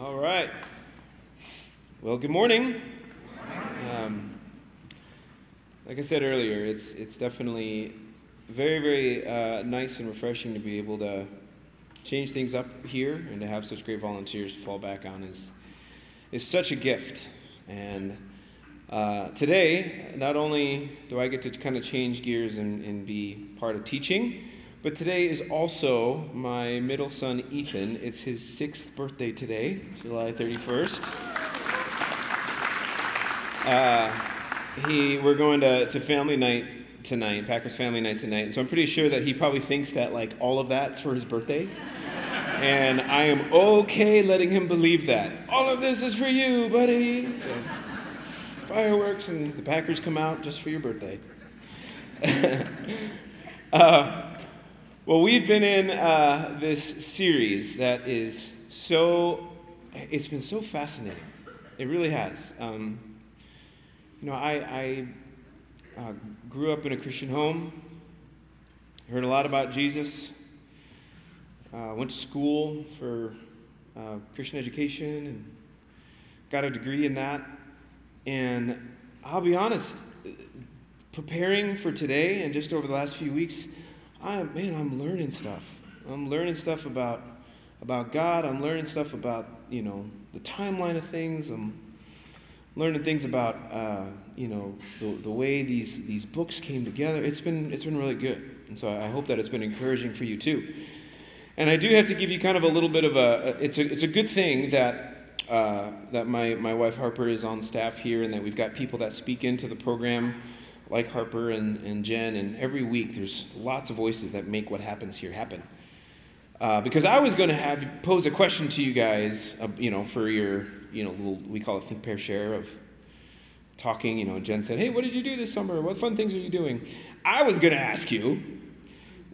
All right. Well, good morning. Um, like I said earlier, it's it's definitely very very uh, nice and refreshing to be able to change things up here and to have such great volunteers to fall back on is is such a gift. And uh, today, not only do I get to kind of change gears and, and be part of teaching, but today is also my middle son, Ethan. It's his sixth birthday today, July 31st. Uh, he, we're going to, to family night tonight, Packers family night tonight. So I'm pretty sure that he probably thinks that like all of that's for his birthday. And I am okay letting him believe that. All of this is for you, buddy. So, fireworks and the Packers come out just for your birthday. uh, well, we've been in uh, this series that is so, it's been so fascinating. It really has. Um, you know, I, I uh, grew up in a Christian home, heard a lot about Jesus, uh, went to school for uh, Christian education, and got a degree in that. And I'll be honest, preparing for today and just over the last few weeks, I man, I'm learning stuff. I'm learning stuff about about God. I'm learning stuff about you know the timeline of things. I'm learning things about uh, you know the, the way these these books came together. It's been it's been really good, and so I hope that it's been encouraging for you too. And I do have to give you kind of a little bit of a it's a it's a good thing that. Uh, that my, my wife Harper is on staff here, and that we've got people that speak into the program like Harper and, and Jen, and every week there's lots of voices that make what happens here happen. Uh, because I was going to have pose a question to you guys, uh, you know, for your, you know, little, we call it think, pair, share of talking. You know, Jen said, "Hey, what did you do this summer? What fun things are you doing?" I was going to ask you,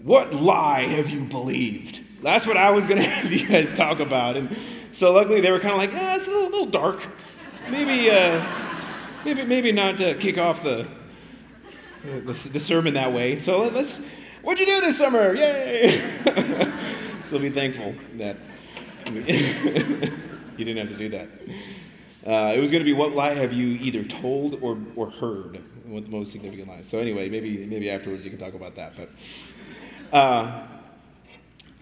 "What lie have you believed?" That's what I was going to have you guys talk about. And so, luckily, they were kind of like, "Ah, it's a little, little dark. Maybe, uh, maybe, maybe not to kick off the the, sermon that way. So let's, what'd you do this summer? Yay! so be thankful that you didn't have to do that. Uh, it was going to be what lie have you either told or, or heard? What the most significant lie? So anyway, maybe maybe afterwards you can talk about that. But uh,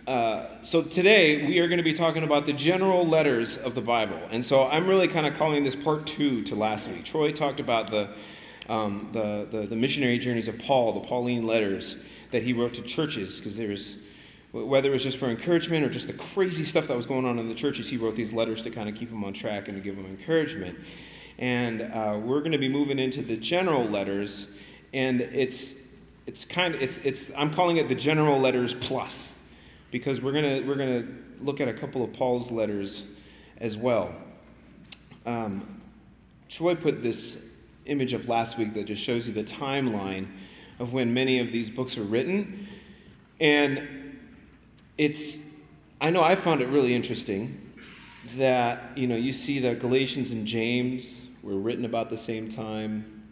uh, so today we are going to be talking about the general letters of the Bible, and so I'm really kind of calling this part two to last week. Troy talked about the um, the, the, the missionary journeys of Paul, the Pauline letters that he wrote to churches, because there's, whether it was just for encouragement or just the crazy stuff that was going on in the churches, he wrote these letters to kind of keep them on track and to give them encouragement. And uh, we're going to be moving into the general letters, and it's it's kind of it's it's I'm calling it the general letters plus, because we're gonna we're gonna look at a couple of Paul's letters as well. Um, Troy put this image up last week that just shows you the timeline of when many of these books were written. And it's, I know I found it really interesting that, you know, you see that Galatians and James were written about the same time.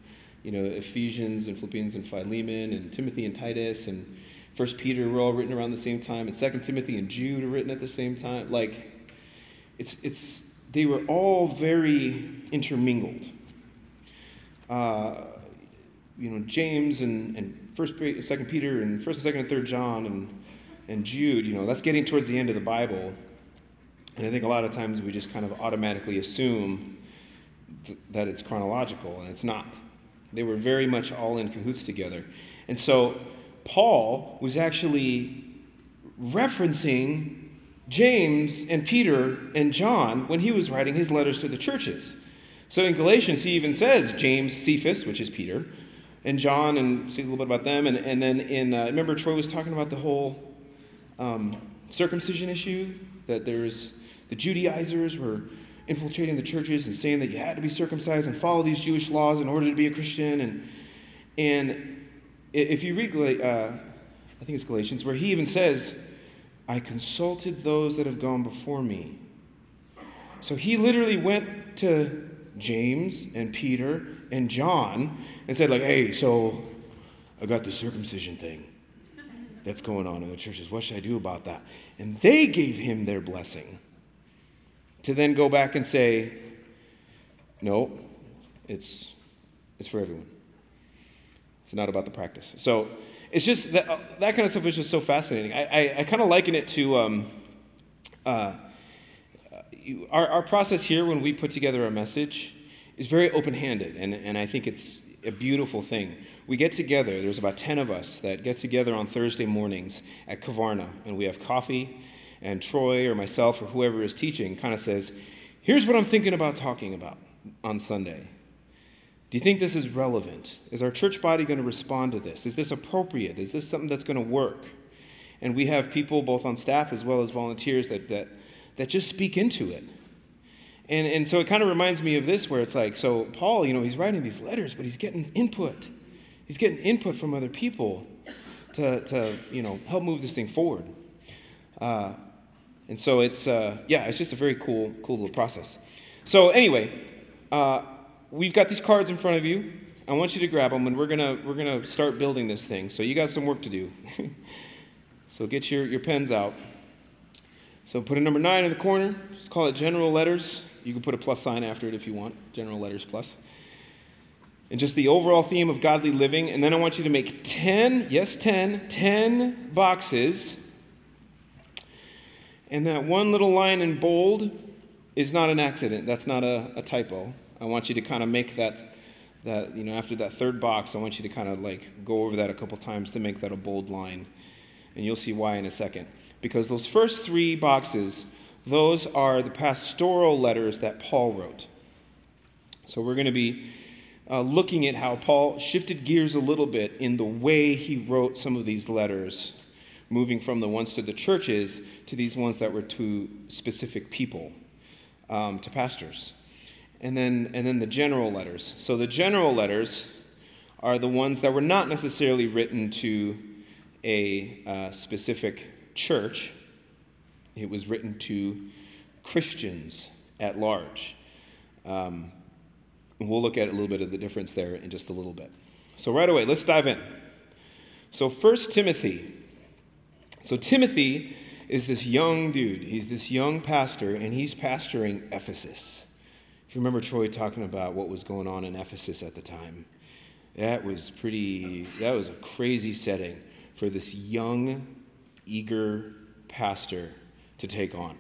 You know, Ephesians and Philippians and Philemon and Timothy and Titus and First Peter were all written around the same time, and Second Timothy and Jude are written at the same time. Like, it's, it's, they were all very intermingled uh, you know, James and, and First, Second Peter and First and Second and Third John and and Jude, you know, that's getting towards the end of the Bible, and I think a lot of times we just kind of automatically assume th- that it's chronological, and it's not. They were very much all in cahoots together, and so Paul was actually referencing James and Peter and John when he was writing his letters to the churches. So in Galatians, he even says James, Cephas, which is Peter, and John, and says a little bit about them. And, and then in, uh, remember, Troy was talking about the whole um, circumcision issue, that there's the Judaizers were infiltrating the churches and saying that you had to be circumcised and follow these Jewish laws in order to be a Christian. And, and if you read, uh, I think it's Galatians, where he even says, I consulted those that have gone before me. So he literally went to James and Peter and John and said, like, hey, so I got the circumcision thing that's going on in the churches. What should I do about that? And they gave him their blessing. to then go back and say, no, it's, it's for everyone. It's not about the practice. So it's just that, that kind of stuff is just so fascinating. I, I, I kind of liken it to um, uh, our, our process here when we put together a message is very open handed, and, and I think it's a beautiful thing. We get together, there's about 10 of us that get together on Thursday mornings at Kavarna, and we have coffee, and Troy or myself or whoever is teaching kind of says, Here's what I'm thinking about talking about on Sunday. Do you think this is relevant? Is our church body going to respond to this? Is this appropriate? Is this something that's going to work? And we have people both on staff as well as volunteers that, that, that just speak into it. And, and so it kind of reminds me of this, where it's like, so Paul, you know, he's writing these letters, but he's getting input. He's getting input from other people to, to you know, help move this thing forward. Uh, and so it's, uh, yeah, it's just a very cool, cool little process. So anyway, uh, we've got these cards in front of you. I want you to grab them, and we're gonna we're gonna start building this thing. So you got some work to do. so get your, your pens out. So put a number nine in the corner. Just call it general letters. You can put a plus sign after it if you want. General letters plus. And just the overall theme of godly living. And then I want you to make 10, yes, 10, 10 boxes. And that one little line in bold is not an accident. That's not a, a typo. I want you to kind of make that, that, you know, after that third box, I want you to kind of like go over that a couple times to make that a bold line. And you'll see why in a second. Because those first three boxes, those are the pastoral letters that Paul wrote. So we're going to be uh, looking at how Paul shifted gears a little bit in the way he wrote some of these letters, moving from the ones to the churches to these ones that were to specific people, um, to pastors and then, and then the general letters. So the general letters are the ones that were not necessarily written to a uh, specific church, it was written to Christians at large. Um, we'll look at a little bit of the difference there in just a little bit. So, right away, let's dive in. So, First Timothy. So, Timothy is this young dude. He's this young pastor, and he's pastoring Ephesus. If you remember Troy talking about what was going on in Ephesus at the time, that was pretty, that was a crazy setting for this young, eager pastor to take on.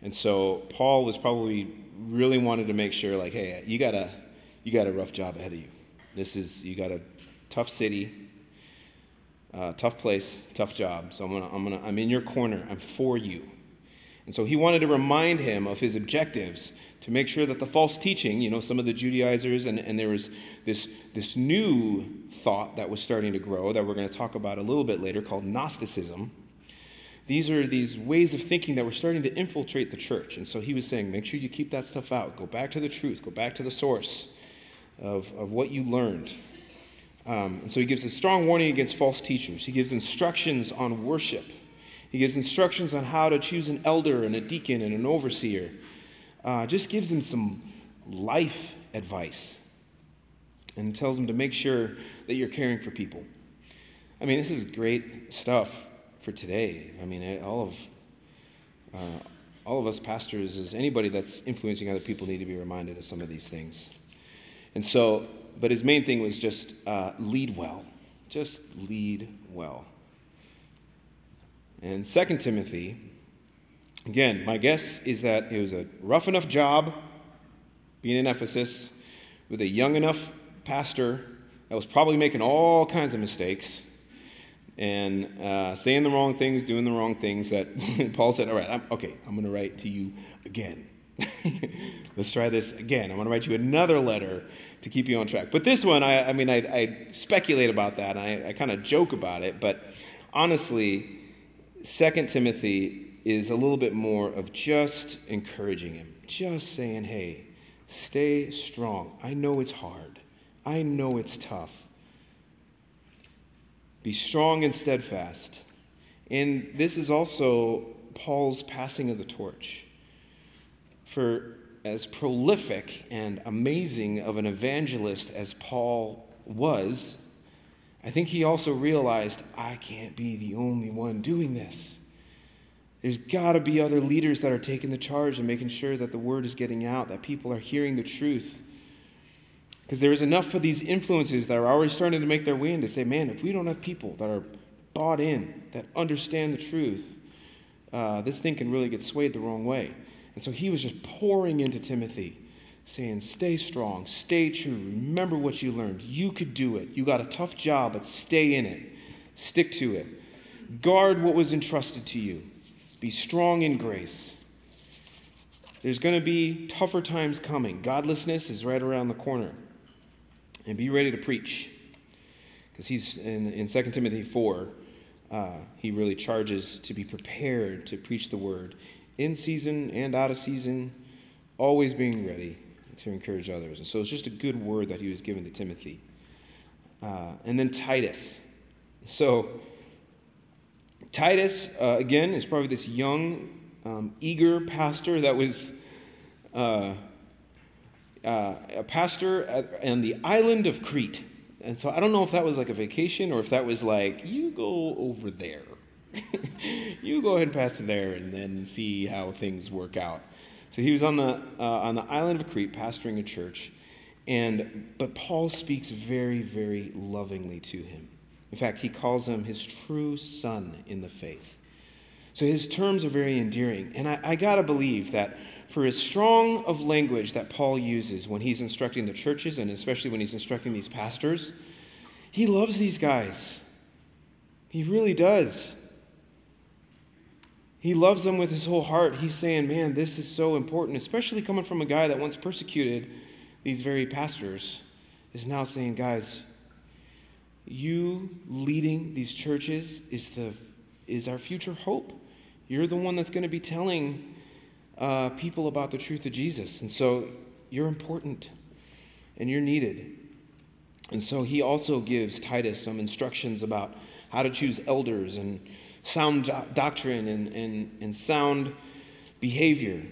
And so Paul was probably really wanted to make sure, like, hey, you got a, you got a rough job ahead of you. This is, you got a tough city, uh, tough place, tough job. So I'm gonna, I'm gonna, I'm in your corner. I'm for you. And so he wanted to remind him of his objectives to make sure that the false teaching, you know, some of the Judaizers, and, and there was this, this new thought that was starting to grow that we're going to talk about a little bit later called Gnosticism. These are these ways of thinking that were starting to infiltrate the church. And so he was saying, make sure you keep that stuff out. Go back to the truth, go back to the source of, of what you learned. Um, and so he gives a strong warning against false teachers. He gives instructions on worship. He gives instructions on how to choose an elder and a deacon and an overseer. Uh, just gives them some life advice and tells them to make sure that you're caring for people. I mean, this is great stuff for today. I mean, all of uh, all of us pastors, as anybody that's influencing other people, need to be reminded of some of these things. And so, but his main thing was just uh, lead well. Just lead well. And 2 Timothy, again, my guess is that it was a rough enough job being in Ephesus with a young enough pastor that was probably making all kinds of mistakes and uh, saying the wrong things, doing the wrong things. That Paul said, All right, I'm, okay, I'm going to write to you again. Let's try this again. I'm going to write you another letter to keep you on track. But this one, I, I mean, I, I, speculate about that, and I, I kind of joke about it, but honestly, Second Timothy is a little bit more of just encouraging him, just saying, hey, stay strong. I know it's hard, I know it's tough. Be strong and steadfast. And this is also Paul's passing of the torch. For as prolific and amazing of an evangelist as Paul was, I think he also realized, I can't be the only one doing this. There's got to be other leaders that are taking the charge and making sure that the word is getting out, that people are hearing the truth. Because there is enough of these influences that are already starting to make their way in to say, man, if we don't have people that are bought in, that understand the truth, uh, this thing can really get swayed the wrong way. And so he was just pouring into Timothy, saying, Stay strong, stay true, remember what you learned. You could do it. You got a tough job, but stay in it, stick to it. Guard what was entrusted to you, be strong in grace. There's going to be tougher times coming. Godlessness is right around the corner. And be ready to preach. Because he's in, in 2 Timothy 4, uh, he really charges to be prepared to preach the word in season and out of season, always being ready to encourage others. And so it's just a good word that he was given to Timothy. Uh, and then Titus. So, Titus, uh, again, is probably this young, um, eager pastor that was uh, uh, a pastor on the island of Crete. And so I don't know if that was like a vacation or if that was like, you go over there. you go ahead and pass there and then see how things work out. So he was on the, uh, on the island of Crete pastoring a church. And, but Paul speaks very, very lovingly to him. In fact, he calls him his true son in the faith. So his terms are very endearing. And I, I got to believe that for as strong of language that Paul uses when he's instructing the churches, and especially when he's instructing these pastors, he loves these guys. He really does. He loves them with his whole heart. He's saying, man, this is so important, especially coming from a guy that once persecuted these very pastors, is now saying, guys, you leading these churches is, the, is our future hope. You're the one that's going to be telling uh, people about the truth of Jesus. And so you're important and you're needed. And so he also gives Titus some instructions about how to choose elders and sound do- doctrine and, and, and sound behavior.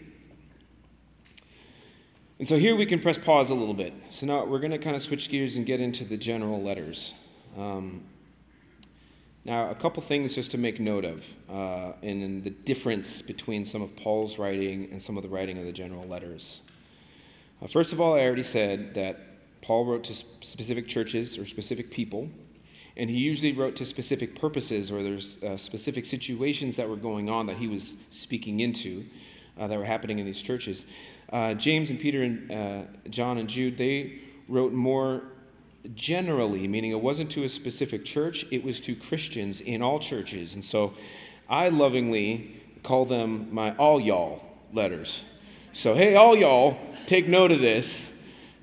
And so here we can press pause a little bit. So now we're going to kind of switch gears and get into the general letters. Um, now, a couple things just to make note of, uh, and the difference between some of Paul's writing and some of the writing of the general letters. Uh, first of all, I already said that Paul wrote to specific churches or specific people, and he usually wrote to specific purposes or there's uh, specific situations that were going on that he was speaking into uh, that were happening in these churches. Uh, James and Peter and uh, John and Jude, they wrote more generally, meaning it wasn't to a specific church, it was to Christians in all churches. And so I lovingly call them my all y'all letters. So, hey, all y'all, take note of this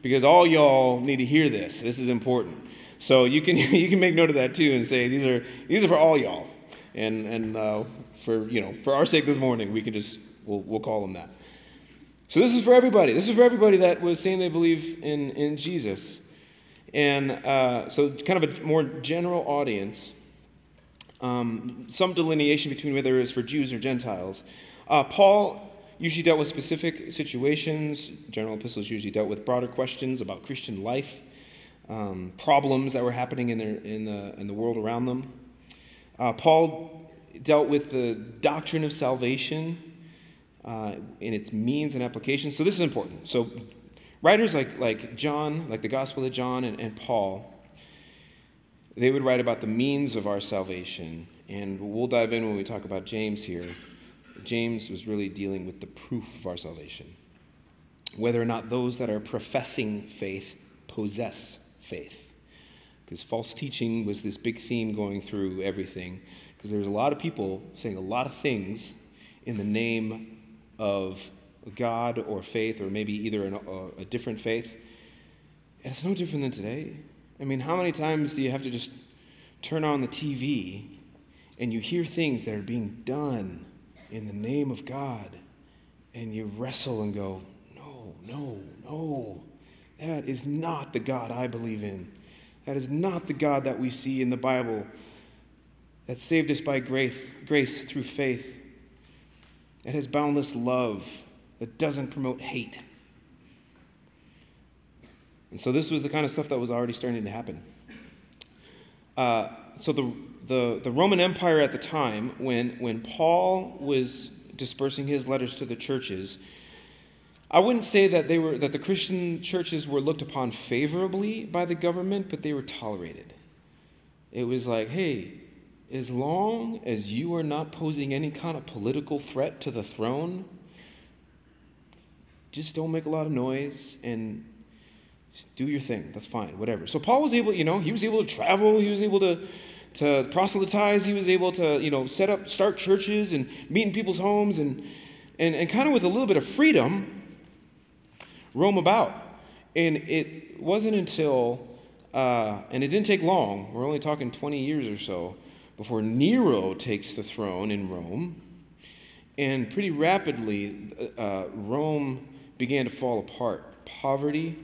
because all y'all need to hear this. This is important. So you can you can make note of that too and say these are these are for all y'all, and and uh, for you know for our sake this morning we can just we'll we'll call them that. So this is for everybody. This is for everybody that was saying they believe in in Jesus. And uh, so, kind of a more general audience, um, some delineation between whether it was for Jews or Gentiles. Uh, Paul usually dealt with specific situations, general epistles usually dealt with broader questions about Christian life, um, problems that were happening in, their, in, the, in the world around them. Uh, Paul dealt with the doctrine of salvation uh, in its means and applications. So, this is important. So, Writers like, like John, like the Gospel of John and, and Paul, they would write about the means of our salvation. And we'll dive in when we talk about James here. James was really dealing with the proof of our salvation. Whether or not those that are professing faith possess faith. Because false teaching was this big theme going through everything. Because there was a lot of people saying a lot of things in the name of God or faith, or maybe either an, a, a different faith. And it's no different than today. I mean, how many times do you have to just turn on the TV and you hear things that are being done in the name of God, and you wrestle and go, no, no, no. That is not the God I believe in. That is not the God that we see in the Bible that saved us by grace, grace through faith. That has boundless love that doesn't promote hate. And so this was the kind of stuff that was already starting to happen. Uh, so the, the, the Roman Empire at the time, when, when Paul was dispersing his letters to the churches, I wouldn't say that they were that the Christian churches were looked upon favorably by the government, but they were tolerated. It was like, hey, as long as you are not posing any kind of political threat to the throne, just don't make a lot of noise and just do your thing. That's fine, whatever. So Paul was able, you know, he was able to travel, he was able to to proselytize, he was able to, you know, set up, start churches and meet in people's homes and and, and kind of with a little bit of freedom, roam about. And it wasn't until, uh, and it didn't take long, we're only talking 20 years or so, before Nero takes the throne in Rome. And pretty rapidly, uh, Rome began to fall apart. Poverty,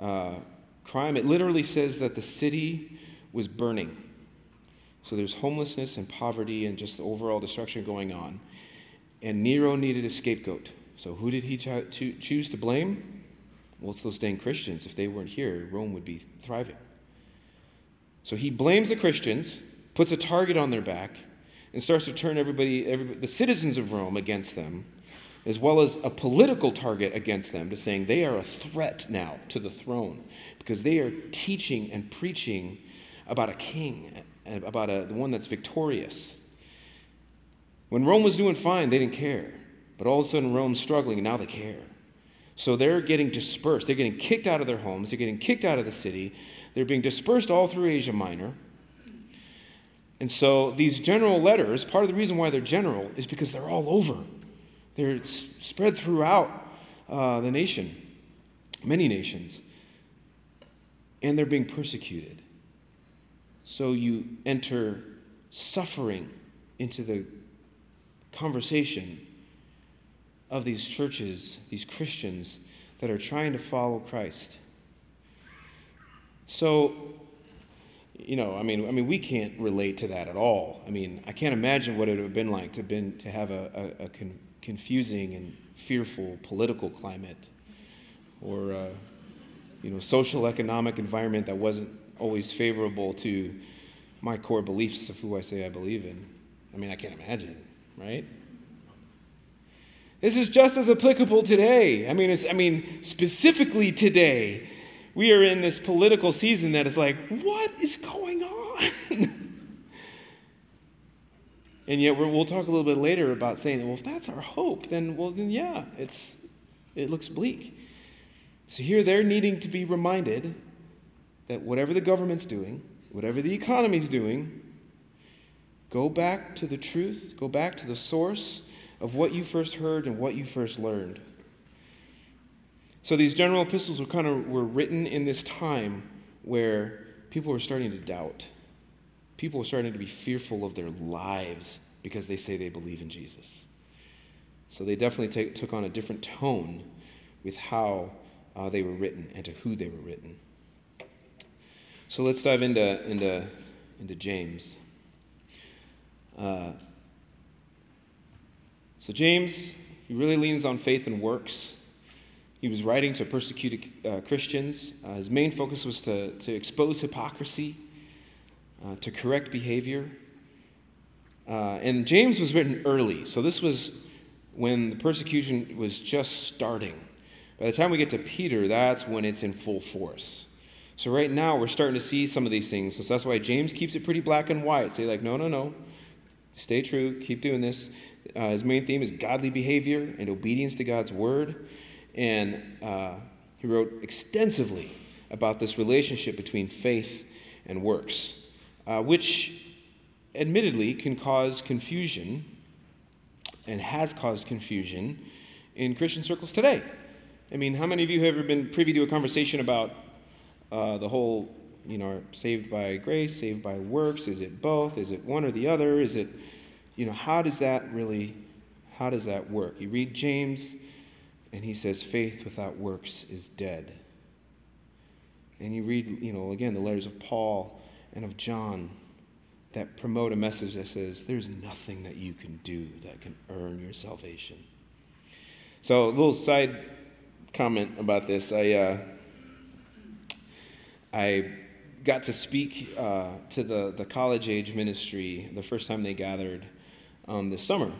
uh, crime. It literally says that the city was burning. So there's homelessness and poverty and just the overall destruction going on. And Nero needed a scapegoat. So who did he choose to blame? Well, it's those dang Christians. If they weren't here, Rome would be thriving. So he blames the Christians, puts a target on their back, and starts to turn everybody, everybody the citizens of Rome against them as well as a political target against them to saying they are a threat now to the throne because they are teaching and preaching about a king, about a, the one that's victorious. When Rome was doing fine, they didn't care. But all of a sudden, Rome's struggling, and now they care. So they're getting dispersed. They're getting kicked out of their homes. They're getting kicked out of the city. They're being dispersed all through Asia Minor. And so these general letters, part of the reason why they're general is because they're all over. They're spread throughout uh, the nation, many nations, and they're being persecuted. So you enter suffering into the conversation of these churches, these Christians that are trying to follow Christ. So, you know, I mean, I mean, we can't relate to that at all. I mean, I can't imagine what it would have been like to been to have a, a, a con, confusing and fearful political climate or uh, you know social economic environment that wasn't always favorable to my core beliefs of who I say I believe in. I mean, I can't imagine, right? This is just as applicable today. I mean, it's, I mean, specifically today, we are in this political season that is like, what is going on? And yet we'll talk a little bit later about saying, well, if that's our hope, then well, then yeah, it's it looks bleak. So here they're needing to be reminded that whatever the government's doing, whatever the economy's doing, go back to the truth, go back to the source of what you first heard and what you first learned. So these general epistles were kind of were written in this time where people were starting to doubt people are starting to be fearful of their lives because they say they believe in Jesus. So they definitely take, took on a different tone with how uh, they were written and to who they were written. So let's dive into, into, into James. Uh, so, James, he really leans on faith and works. He was writing to persecuted uh, Christians. Uh, his main focus was to, to expose hypocrisy uh, to correct behavior. Uh, and James was written early, so this was when the persecution was just starting. By the time we get to Peter, that's when it's in full force. So right now we're starting to see some of these things. So that's why James keeps it pretty black and white. Say like, no, no, no, stay true, keep doing this. Uh, his main theme is godly behavior and obedience to God's word, and uh, he wrote extensively about this relationship between faith and works uh, which admittedly can cause confusion and has caused confusion in Christian circles today. I mean, how many of you have ever been privy to a conversation about uh, the whole, you know, saved by grace, saved by works? Is it both? Is it one or the other? Is it, you know, how does that really, how does that work? You read James, and he says, faith without works is dead. And you read, you know, again, the letters of Paul and of John that promote a message that says there's nothing that you can do that can earn your salvation. So, a little side comment about this. I, uh, I got to speak uh, to the, the college age ministry the first time they gathered um, this summer.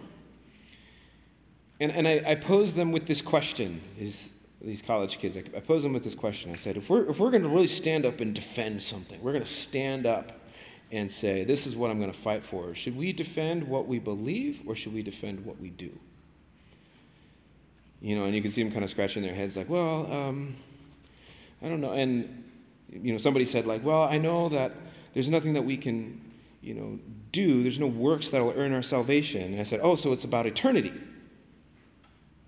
And, and I, I posed them with this question, these, these college kids. I, posed them with this question. I said, if we're, if we're going to really stand up and defend something, we're going to stand up and say, this is what I'm going to fight for. Should we defend what we believe or should we defend what we do? You know, and you can see them kind of scratching their heads like, well, um, I don't know. And, you know, somebody said, like, well, I know that there's nothing that we can, you know, do. There's no works that will earn our salvation. And I said, oh, so it's about eternity.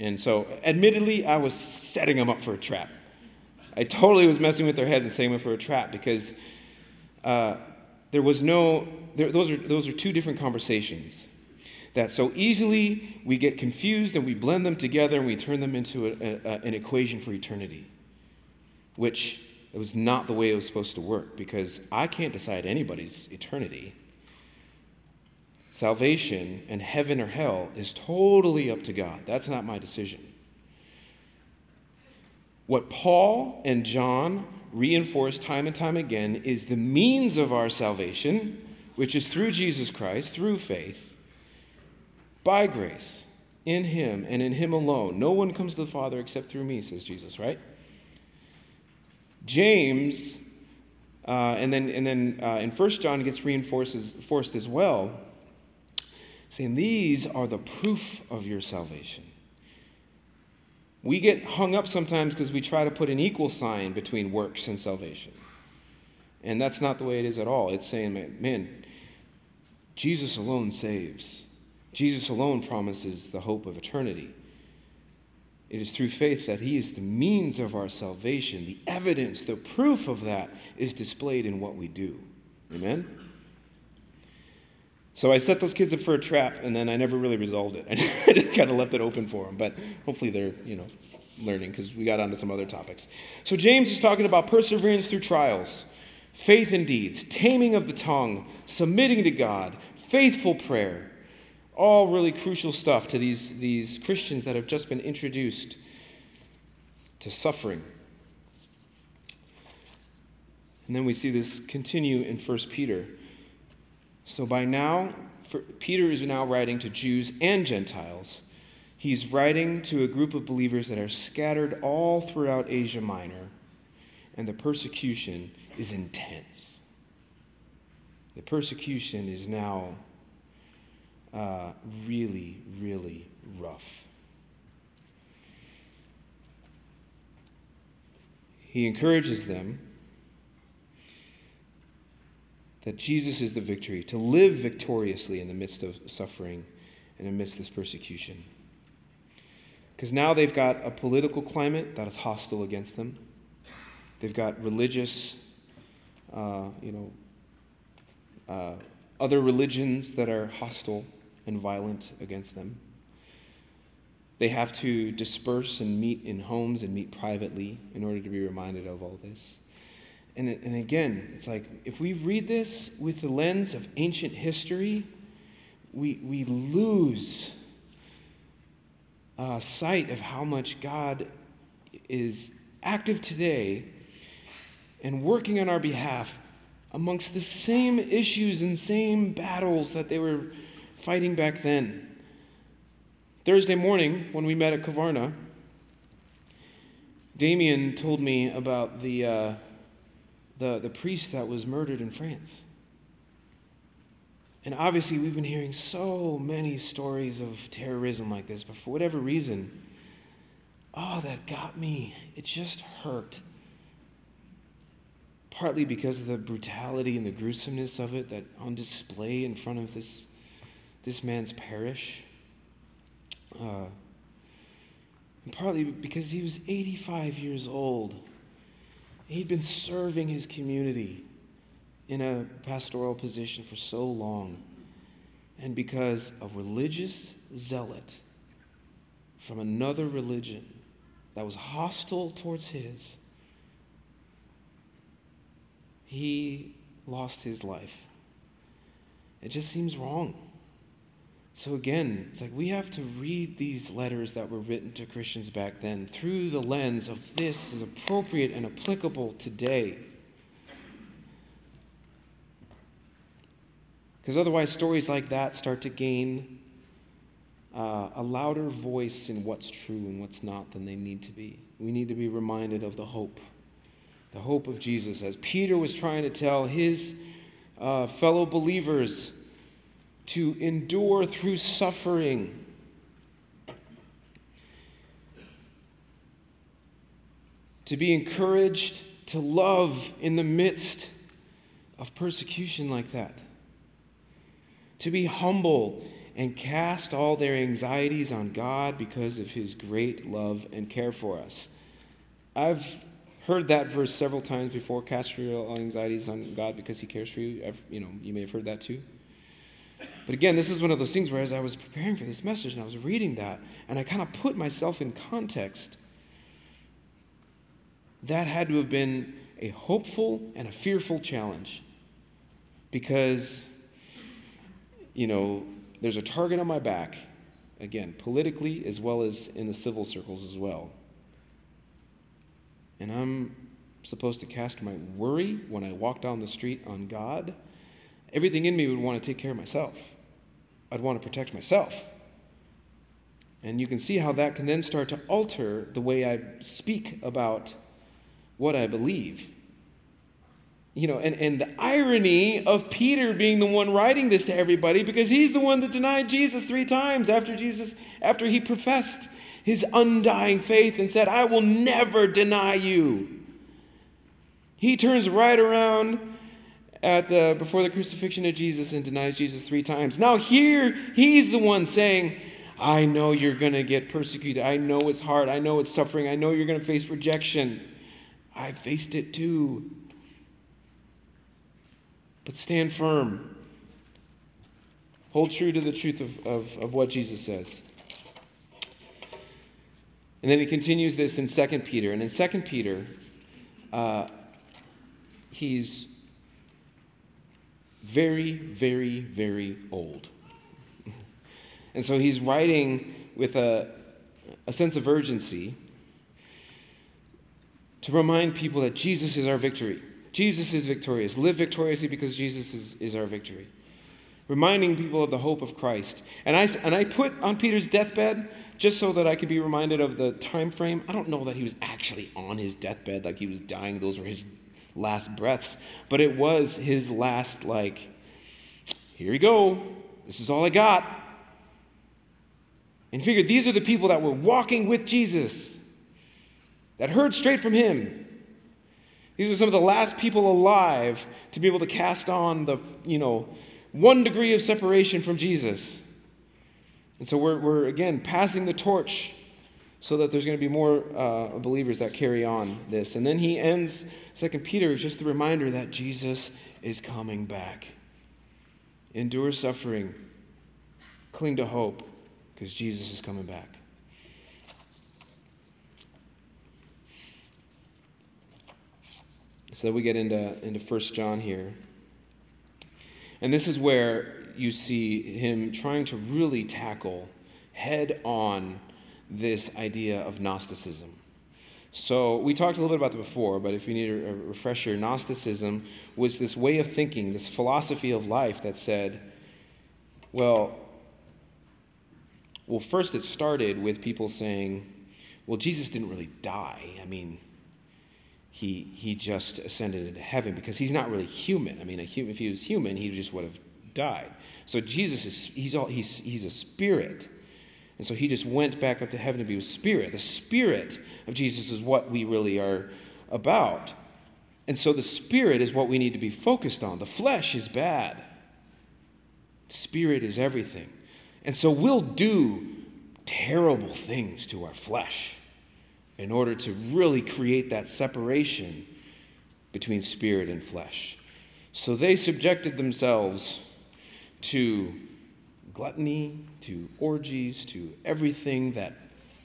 And so, admittedly, I was setting them up for a trap. I totally was messing with their heads and setting them for a trap because uh, there was no, there, those, are, those are two different conversations that so easily we get confused and we blend them together and we turn them into a, a, an equation for eternity, which it was not the way it was supposed to work because I can't decide anybody's eternity. Salvation and heaven or hell is totally up to God. That's not my decision. What Paul and John reinforce time and time again is the means of our salvation, which is through Jesus Christ, through faith, by grace, in Him and in Him alone. No one comes to the Father except through me, says Jesus, right? James, uh, and then, and then uh, in 1 John, gets reinforced as well, saying, These are the proof of your salvation. We get hung up sometimes because we try to put an equal sign between works and salvation. And that's not the way it is at all. It's saying, man, man Jesus alone saves. Jesus alone promises the hope of eternity. It is through faith that He is the means of our salvation. The evidence, the proof of that is displayed in what we do. Amen? So I set those kids up for a trap, and then I never really resolved it. I just kind of left it open for them. But hopefully they're, you know, learning because we got onto some other topics. So James is talking about perseverance through trials, faith in deeds, taming of the tongue, submitting to God, faithful prayer all really crucial stuff to these, these Christians that have just been introduced to suffering. And then we see this continue in 1 Peter. So by now, Peter is now writing to Jews and Gentiles. He's writing to a group of believers that are scattered all throughout Asia Minor, and the persecution is intense. The persecution is now uh, really, really rough. He encourages them that Jesus is the victory, to live victoriously in the midst of suffering and amidst this persecution. Because now they've got a political climate that is hostile against them. They've got religious, uh, you know, uh, other religions that are hostile and violent against them. They have to disperse and meet in homes and meet privately in order to be reminded of all this. And, and again, it's like if we read this with the lens of ancient history, we, we lose uh, sight of how much God is active today and working on our behalf amongst the same issues and same battles that they were fighting back then. Thursday morning, when we met at Kavarna, Damien told me about the, uh, the, the priest that was murdered in France. And obviously, we've been hearing so many stories of terrorism like this, but for whatever reason, oh, that got me. It just hurt. Partly because of the brutality and the gruesomeness of it that on display in front of this this man's parish. Uh, and partly because he was 85 years old. He'd been serving his community in a pastoral position for so long. And because a religious zealot from another religion that was hostile towards his, he lost his life. It just seems wrong. So again, it's like we have to read these letters that were written to Christians back then through the lens of this is appropriate and applicable today. Because otherwise, stories like that start to gain uh, a louder voice in what's true and what's not than they need to be. We need to be reminded of the hope, the hope of Jesus. As Peter was trying to tell his uh, fellow believers to endure through suffering. To be encouraged to love in the midst of persecution like that. To be humble and cast all their anxieties on God because of his great love and care for us. I've heard that verse several times before cast your anxieties on God because he cares for you. I've, you know, you may have heard that too. But again, this is one of those things where as I was preparing for this message and I was reading that, and I kind of put myself in context, that had to have been a hopeful and a fearful challenge. Because, you know, there's a target on my back, again, politically as well as in the civil circles as well. And I'm supposed to cast my worry when I walk down the street on God. Everything in me would want to take care of myself. I'd want to protect myself. And you can see how that can then start to alter the way I speak about what I believe you know, and, and the irony of Peter being the one writing this to everybody because he's the one that denied Jesus three times after Jesus, after he professed his undying faith and said, I will never deny you. He turns right around at the before the crucifixion of Jesus and denies Jesus three times. Now here he's the one saying, I know you're going to get persecuted. I know it's hard. I know it's suffering. I know you're going to face rejection. I faced it too. But stand firm. Hold true to the truth of, of, of what Jesus says. And then he continues this in 2 Peter. And in 2 Peter, uh, he's very, very, very old. and so he's writing with a, a sense of urgency to remind people that Jesus is our victory. Jesus is victorious. Live victoriously because Jesus is, is our victory. Reminding people of the hope of Christ. And I, and I put on Peter's deathbed just so that I could be reminded of the time frame. I don't know that he was actually on his deathbed, like he was dying. Those were his last breaths. But it was his last, like, here we go. This is all I got. And figure these are the people that were walking with Jesus, that heard straight from him, these are some of the last people alive to be able to cast on the, you know, one degree of separation from Jesus. And so we're, we're again passing the torch so that there's going to be more uh, believers that carry on this. And then he ends Second Peter is just the reminder that Jesus is coming back. Endure suffering, cling to hope, because Jesus is coming back. So we get into, into 1 John here. And this is where you see him trying to really tackle head on this idea of Gnosticism. So we talked a little bit about that before, but if you need a, refresher, Gnosticism was this way of thinking, this philosophy of life that said, well, well, first it started with people saying, well, Jesus didn't really die. I mean, he, he just ascended into heaven because he's not really human. I mean, human, if he was human, he just would have died. So Jesus is he's, all, he's, he's a spirit. And so he just went back up to heaven to be with spirit. The spirit of Jesus is what we really are about. And so the spirit is what we need to be focused on. The flesh is bad. Spirit is everything. And so we'll do terrible things to our flesh in order to really create that separation between spirit and flesh. So they subjected themselves to gluttony, to orgies, to everything that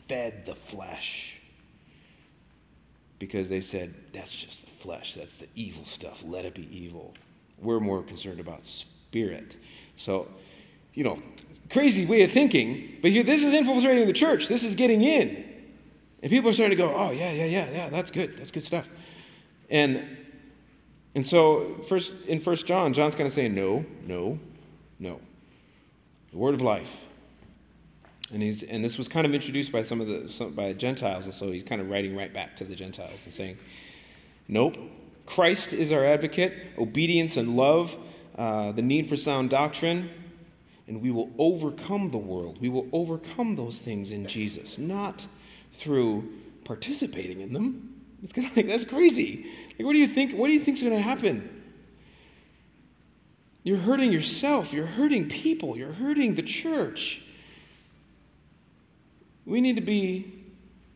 fed the flesh. Because they said, that's just the flesh, that's the evil stuff, let it be evil. We're more concerned about spirit. So, you know, crazy way of thinking, but here this is infiltrating the church, this is getting in. And people are starting to go, oh, yeah, yeah, yeah, yeah, that's good. That's good stuff. And, and so first, in First John, John's kind of saying, no, no, No. The word of life. And, he's, and this was kind of introduced by some of the some, by Gentiles, and so he's kind of writing right back to the Gentiles and saying, Nope, Christ is our advocate, obedience and love, uh, the need for sound doctrine, and we will overcome the world. We will overcome those things in Jesus, not through participating in them. It's kind of like that's crazy. Like, what do you think? What do you think is going to happen? You're hurting yourself. You're hurting people. You're hurting the church. We need to be.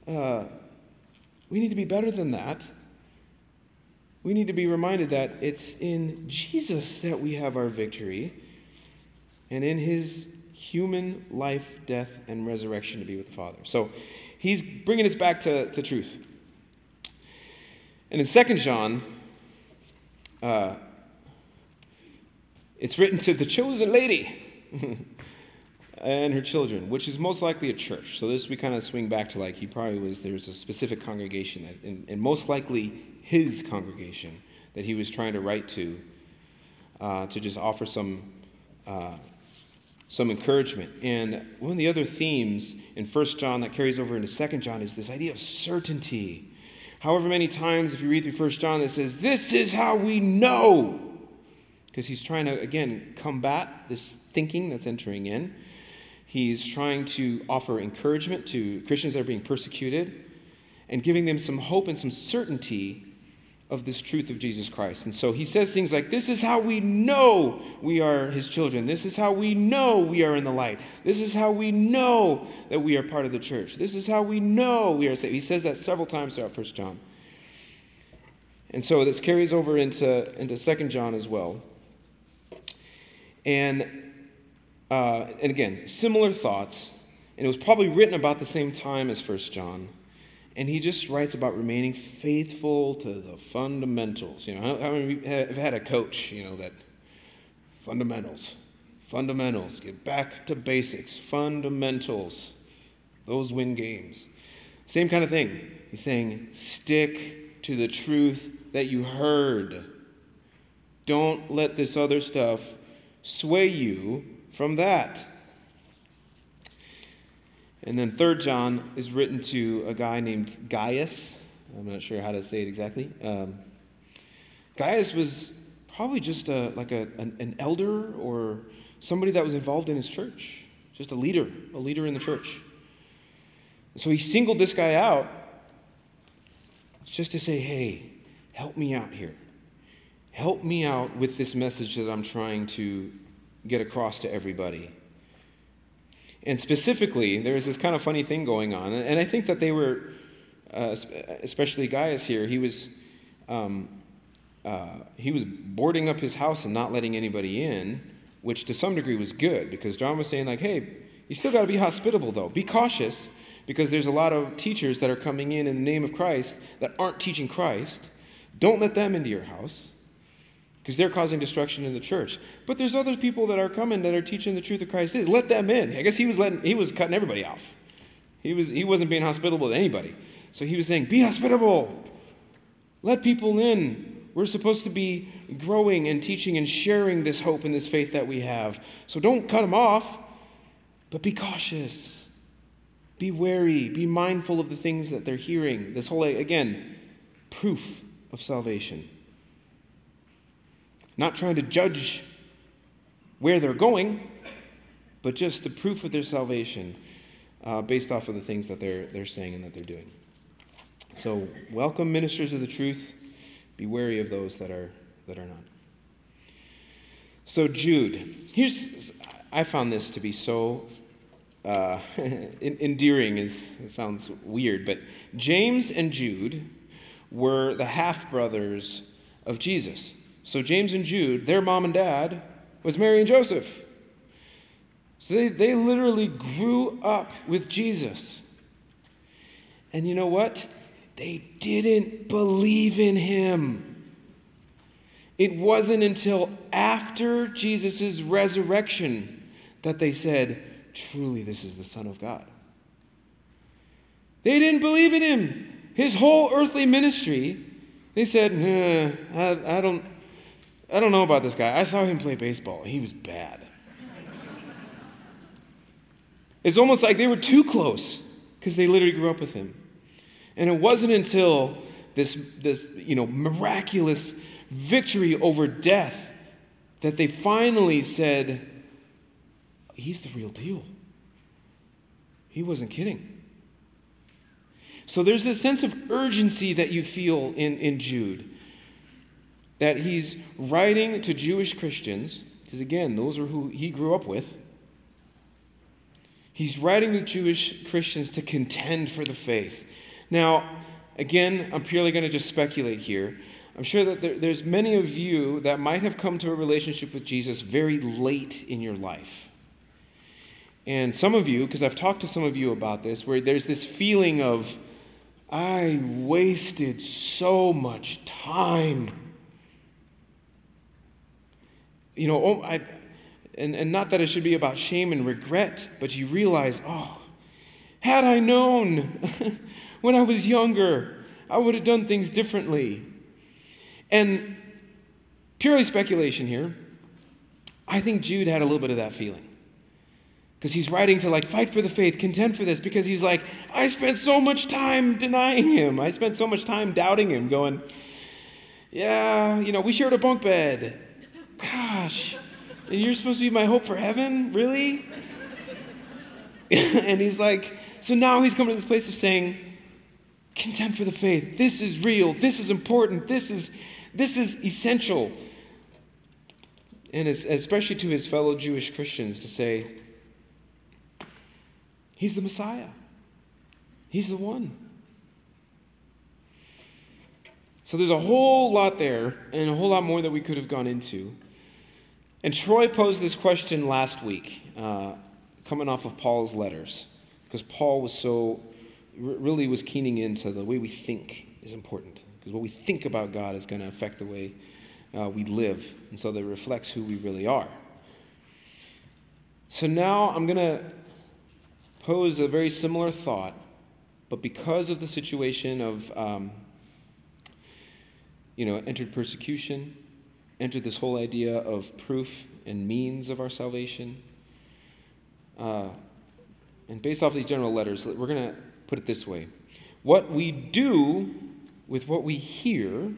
Uh, we need to be better than that. We need to be reminded that it's in Jesus that we have our victory, and in His human life, death, and resurrection to be with the Father. So, he's bringing us back to, to truth. And in Second John, uh, it's written to the chosen lady and her children, which is most likely a church. So this we kind of swing back to like he probably was there's a specific congregation that, and, and most likely his congregation that he was trying to write to uh, to just offer some uh, some encouragement. And one of the other themes in First John that carries over into Second John is this idea of certainty. However many times, if you read through First John, it says, "This is how we know." Because he's trying to, again, combat this thinking that's entering in. He's trying to offer encouragement to Christians that are being persecuted and giving them some hope and some certainty of this truth of Jesus Christ. And so he says things like, This is how we know we are his children. This is how we know we are in the light. This is how we know that we are part of the church. This is how we know we are saved. He says that several times throughout First John. And so this carries over into, into Second John as well. And, uh, and again, similar thoughts. And it was probably written about the same time as First John. And he just writes about remaining faithful to the fundamentals. You know, how, how many have had a coach, you know, that fundamentals, fundamentals, get back to basics, fundamentals. Those win games. Same kind of thing. He's saying, stick to the truth that you heard. Don't let this other stuff sway you from that. And then third John is written to a guy named Gaius. I'm not sure how to say it exactly. Um, Gaius was probably just a, like a, an, an elder or somebody that was involved in his church, just a leader, a leader in the church. So he singled this guy out just to say, hey, help me out here. Help me out with this message that I'm trying to get across to everybody. And specifically, there was this kind of funny thing going on. And I think that they were, uh, especially Gaius here, he was, um, uh, he was boarding up his house and not letting anybody in, which to some degree was good because John was saying, like, hey, you still got to be hospitable, though. Be cautious because there's a lot of teachers that are coming in in the name of Christ that aren't teaching Christ. Don't let them into your house because they're causing destruction in the church. But there's other people that are coming that are teaching the truth of Christ is. Let them in. I guess he was letting he was cutting everybody off. He was he wasn't being hospitable to anybody. So he was saying, "Be hospitable. Let people in. We're supposed to be growing and teaching and sharing this hope and this faith that we have. So don't cut them off, but be cautious. Be wary. Be mindful of the things that they're hearing. This whole again, proof of salvation." Not trying to judge where they're going, but just the proof of their salvation uh, based off of the things that they're, they're saying and that they're doing. So, welcome, ministers of the truth. Be wary of those that are, that are not. So, Jude, here's, I found this to be so uh, endearing, is, it sounds weird, but James and Jude were the half brothers of Jesus. So James and Jude, their mom and dad, was Mary and Joseph. So they, they literally grew up with Jesus. And you know what? They didn't believe in him. It wasn't until after Jesus' resurrection that they said, Truly, this is the Son of God. They didn't believe in him. His whole earthly ministry, they said, I, I, don't, I don't know about this guy. I saw him play baseball. He was bad. It's almost like they were too close because they literally grew up with him. And it wasn't until this, this you know, miraculous victory over death that they finally said, He's the real deal. He wasn't kidding. So there's this sense of urgency that you feel in, in Jude. That he's writing to Jewish Christians, because again, those are who he grew up with. He's writing to Jewish Christians to contend for the faith. Now, again, I'm purely going to just speculate here. I'm sure that there, there's many of you that might have come to a relationship with Jesus very late in your life. And some of you, because I've talked to some of you about this, where there's this feeling of, I wasted so much time. You know, oh, I, and, and not that it should be about shame and regret, but you realize, oh, had I known when I was younger, I would have done things differently. And purely speculation here, I think Jude had a little bit of that feeling. Because he's writing to like fight for the faith, contend for this, because he's like, I spent so much time denying him. I spent so much time doubting him, going, Yeah, you know, we shared a bunk bed. Gosh, and you're supposed to be my hope for heaven? Really? and he's like, so now he's coming to this place of saying, contend for the faith. This is real. This is important. This is, this is essential. And especially to his fellow Jewish Christians to say, He's the Messiah. He's the one. So there's a whole lot there, and a whole lot more that we could have gone into. And Troy posed this question last week, uh, coming off of Paul's letters, because Paul was so, really was keening into the way we think is important. Because what we think about God is going to affect the way uh, we live, and so that reflects who we really are. So now I'm going to pose a very similar thought, but because of the situation of, um, you know, entered persecution, entered this whole idea of proof and means of our salvation. Uh, and based off these general letters, we're going to put it this way What we do with what we hear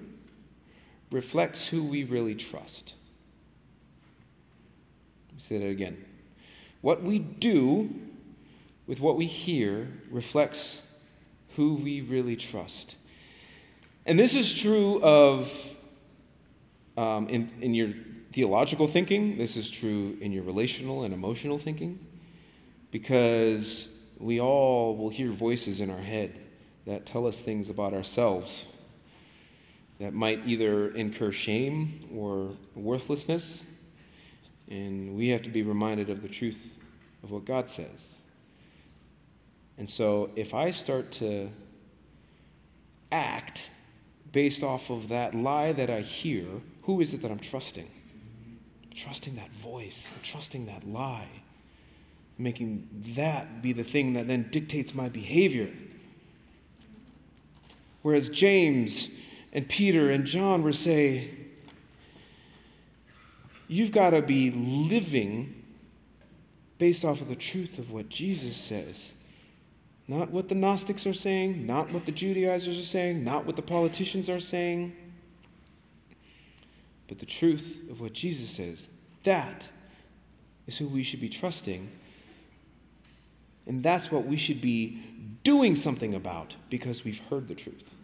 reflects who we really trust. Let me say that again. What we do with what we hear reflects who we really trust. And this is true of, um, in, in your theological thinking, this is true in your relational and emotional thinking, because we all will hear voices in our head that tell us things about ourselves that might either incur shame or worthlessness. And we have to be reminded of the truth of what God says. And so if I start to act based off of that lie that I hear, who is it that I'm trusting? I'm trusting that voice, I'm trusting that lie, making that be the thing that then dictates my behavior. Whereas James and Peter and John were saying, you've got to be living based off of the truth of what Jesus says not what the Gnostics are saying, not what the Judaizers are saying, not what the politicians are saying, but the truth of what Jesus says. That is who we should be trusting. And that's what we should be doing something about because we've heard the truth.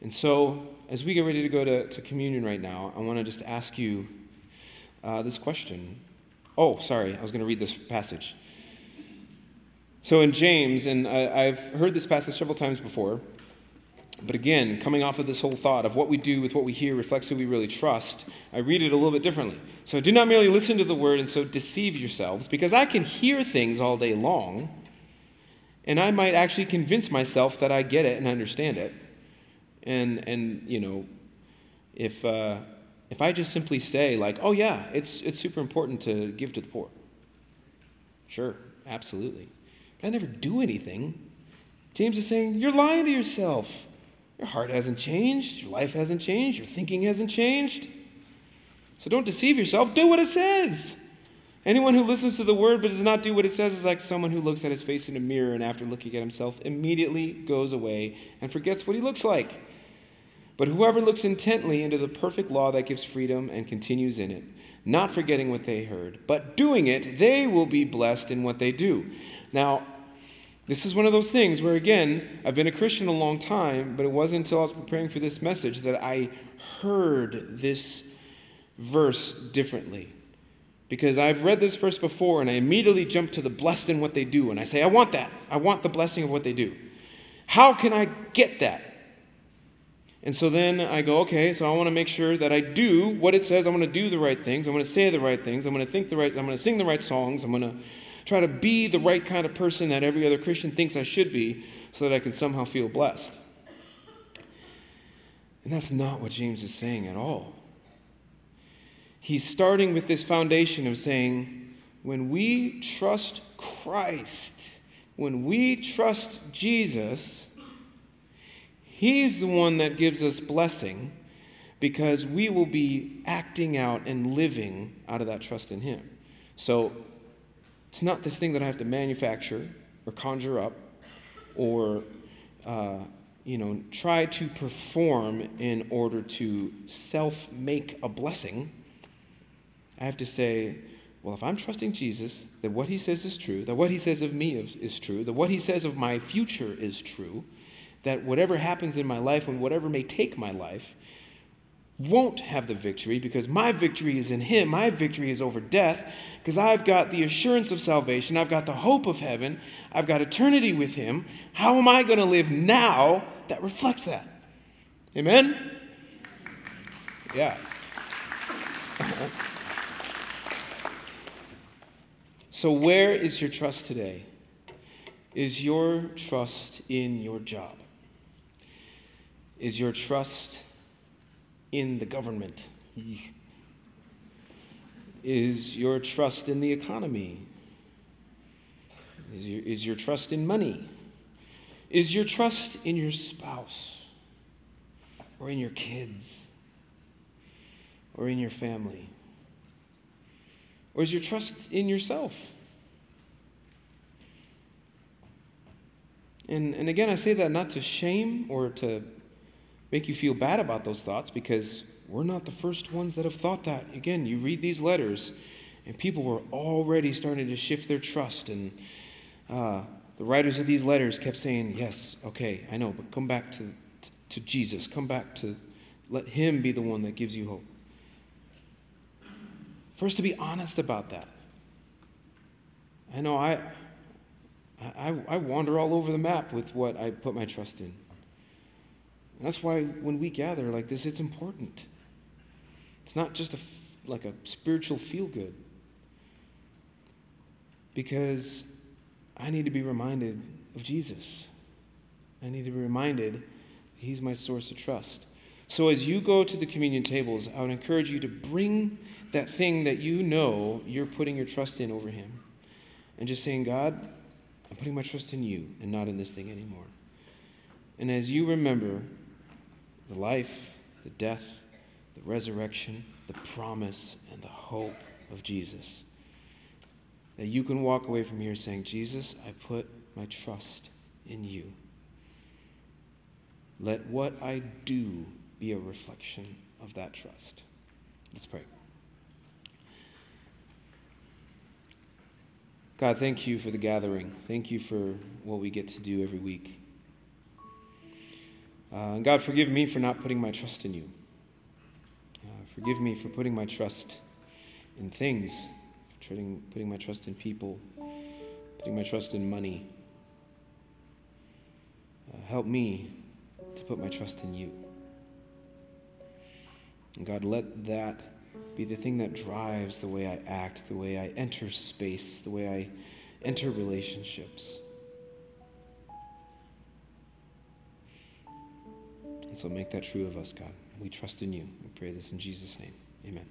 And so, as we get ready to go to, to communion right now, I want to just ask you uh, this question. Oh, sorry, I was going to read this passage. So in James, and I, have heard this passage several times before, but again, coming off of this whole thought of what we do with what we hear reflects who we really trust, I read it a little bit differently. So do not merely listen to the word and so deceive yourselves, because I can hear things all day long, and I might actually convince myself that I get it and understand it. And, and you know, if, uh, if I just simply say, like, oh yeah, it's, it's super important to give to the poor. Sure, absolutely. But I never do anything. James is saying, You're lying to yourself. Your heart hasn't changed. Your life hasn't changed. Your thinking hasn't changed. So don't deceive yourself. Do what it says. Anyone who listens to the word but does not do what it says is like someone who looks at his face in a mirror and after looking at himself immediately goes away and forgets what he looks like. But whoever looks intently into the perfect law that gives freedom and continues in it, not forgetting what they heard, but doing it, they will be blessed in what they do. Now, this is one of those things where, again, I've been a Christian a long time, but it wasn't until I was preparing for this message that I heard this verse differently. Because I've read this verse before and I immediately jump to the blessed in what they do. And I say, I want that. I want the blessing of what they do. How can I get that? And so then I go, okay, so I want to make sure that I do what it says. I want to do the right things. I want to say the right things. I'm going to think the right, I'm going to sing the right songs. I'm going to try to be the right kind of person that every other Christian thinks I should be so that I can somehow feel blessed. And that's not what James is saying at all he's starting with this foundation of saying, when we trust Christ, when we trust Jesus, he's the one that gives us blessing because we will be acting out and living out of that trust in him. So it's not this thing that I have to manufacture or conjure up or uh, you know try to perform in order to self make a blessing. I have to say, well, if I'm trusting Jesus, that what he says is true, that what he says of me is, is true, that what he says of my future is true, that whatever happens in my life and whatever may take my life won't have the victory because my victory is in him. My victory is over death because I've got the assurance of salvation. I've got the hope of heaven. I've got eternity with him. How am I going to live now that reflects that? Amen? Yeah. So, where is your trust today? Is your trust in your job? Is your trust in the government? Is your trust in the economy? Is your, is your trust in money? Is your trust in your spouse? Or in your kids? Or in your family? Or is your trust in yourself? And, and again, I say that not to shame or to make you feel bad about those thoughts because we're not the first ones that have thought that. Again, you read these letters, and people were already starting to shift their trust. And uh, the writers of these letters kept saying, Yes, okay, I know, but come back to, to, to Jesus. Come back to let Him be the one that gives you hope. First, to be honest about that. I know I, I, I wander all over the map with what I put my trust in. That's why when we gather like this, it's important. It's not just a, like a spiritual feel good. Because I need to be reminded of Jesus. I need to be reminded he's my source of trust. So as you go to the communion tables, I would encourage you to bring that thing that you know you're putting your trust in over him. And just saying, God, I'm putting my trust in you and not in this thing anymore. And as you remember the life, the death, the resurrection, the promise, and the hope of Jesus, that you can walk away from here saying, Jesus, I put my trust in you. Let what I do be a reflection of that trust. Let's pray. God, thank you for the gathering. Thank you for what we get to do every week. Uh, God, forgive me for not putting my trust in you. Uh, forgive me for putting my trust in things, putting, putting my trust in people, putting my trust in money. Uh, help me to put my trust in you. And God, let that be the thing that drives the way I act, the way I enter space, the way I enter relationships. And so make that true of us, God. We trust in you. We pray this in Jesus' name. Amen.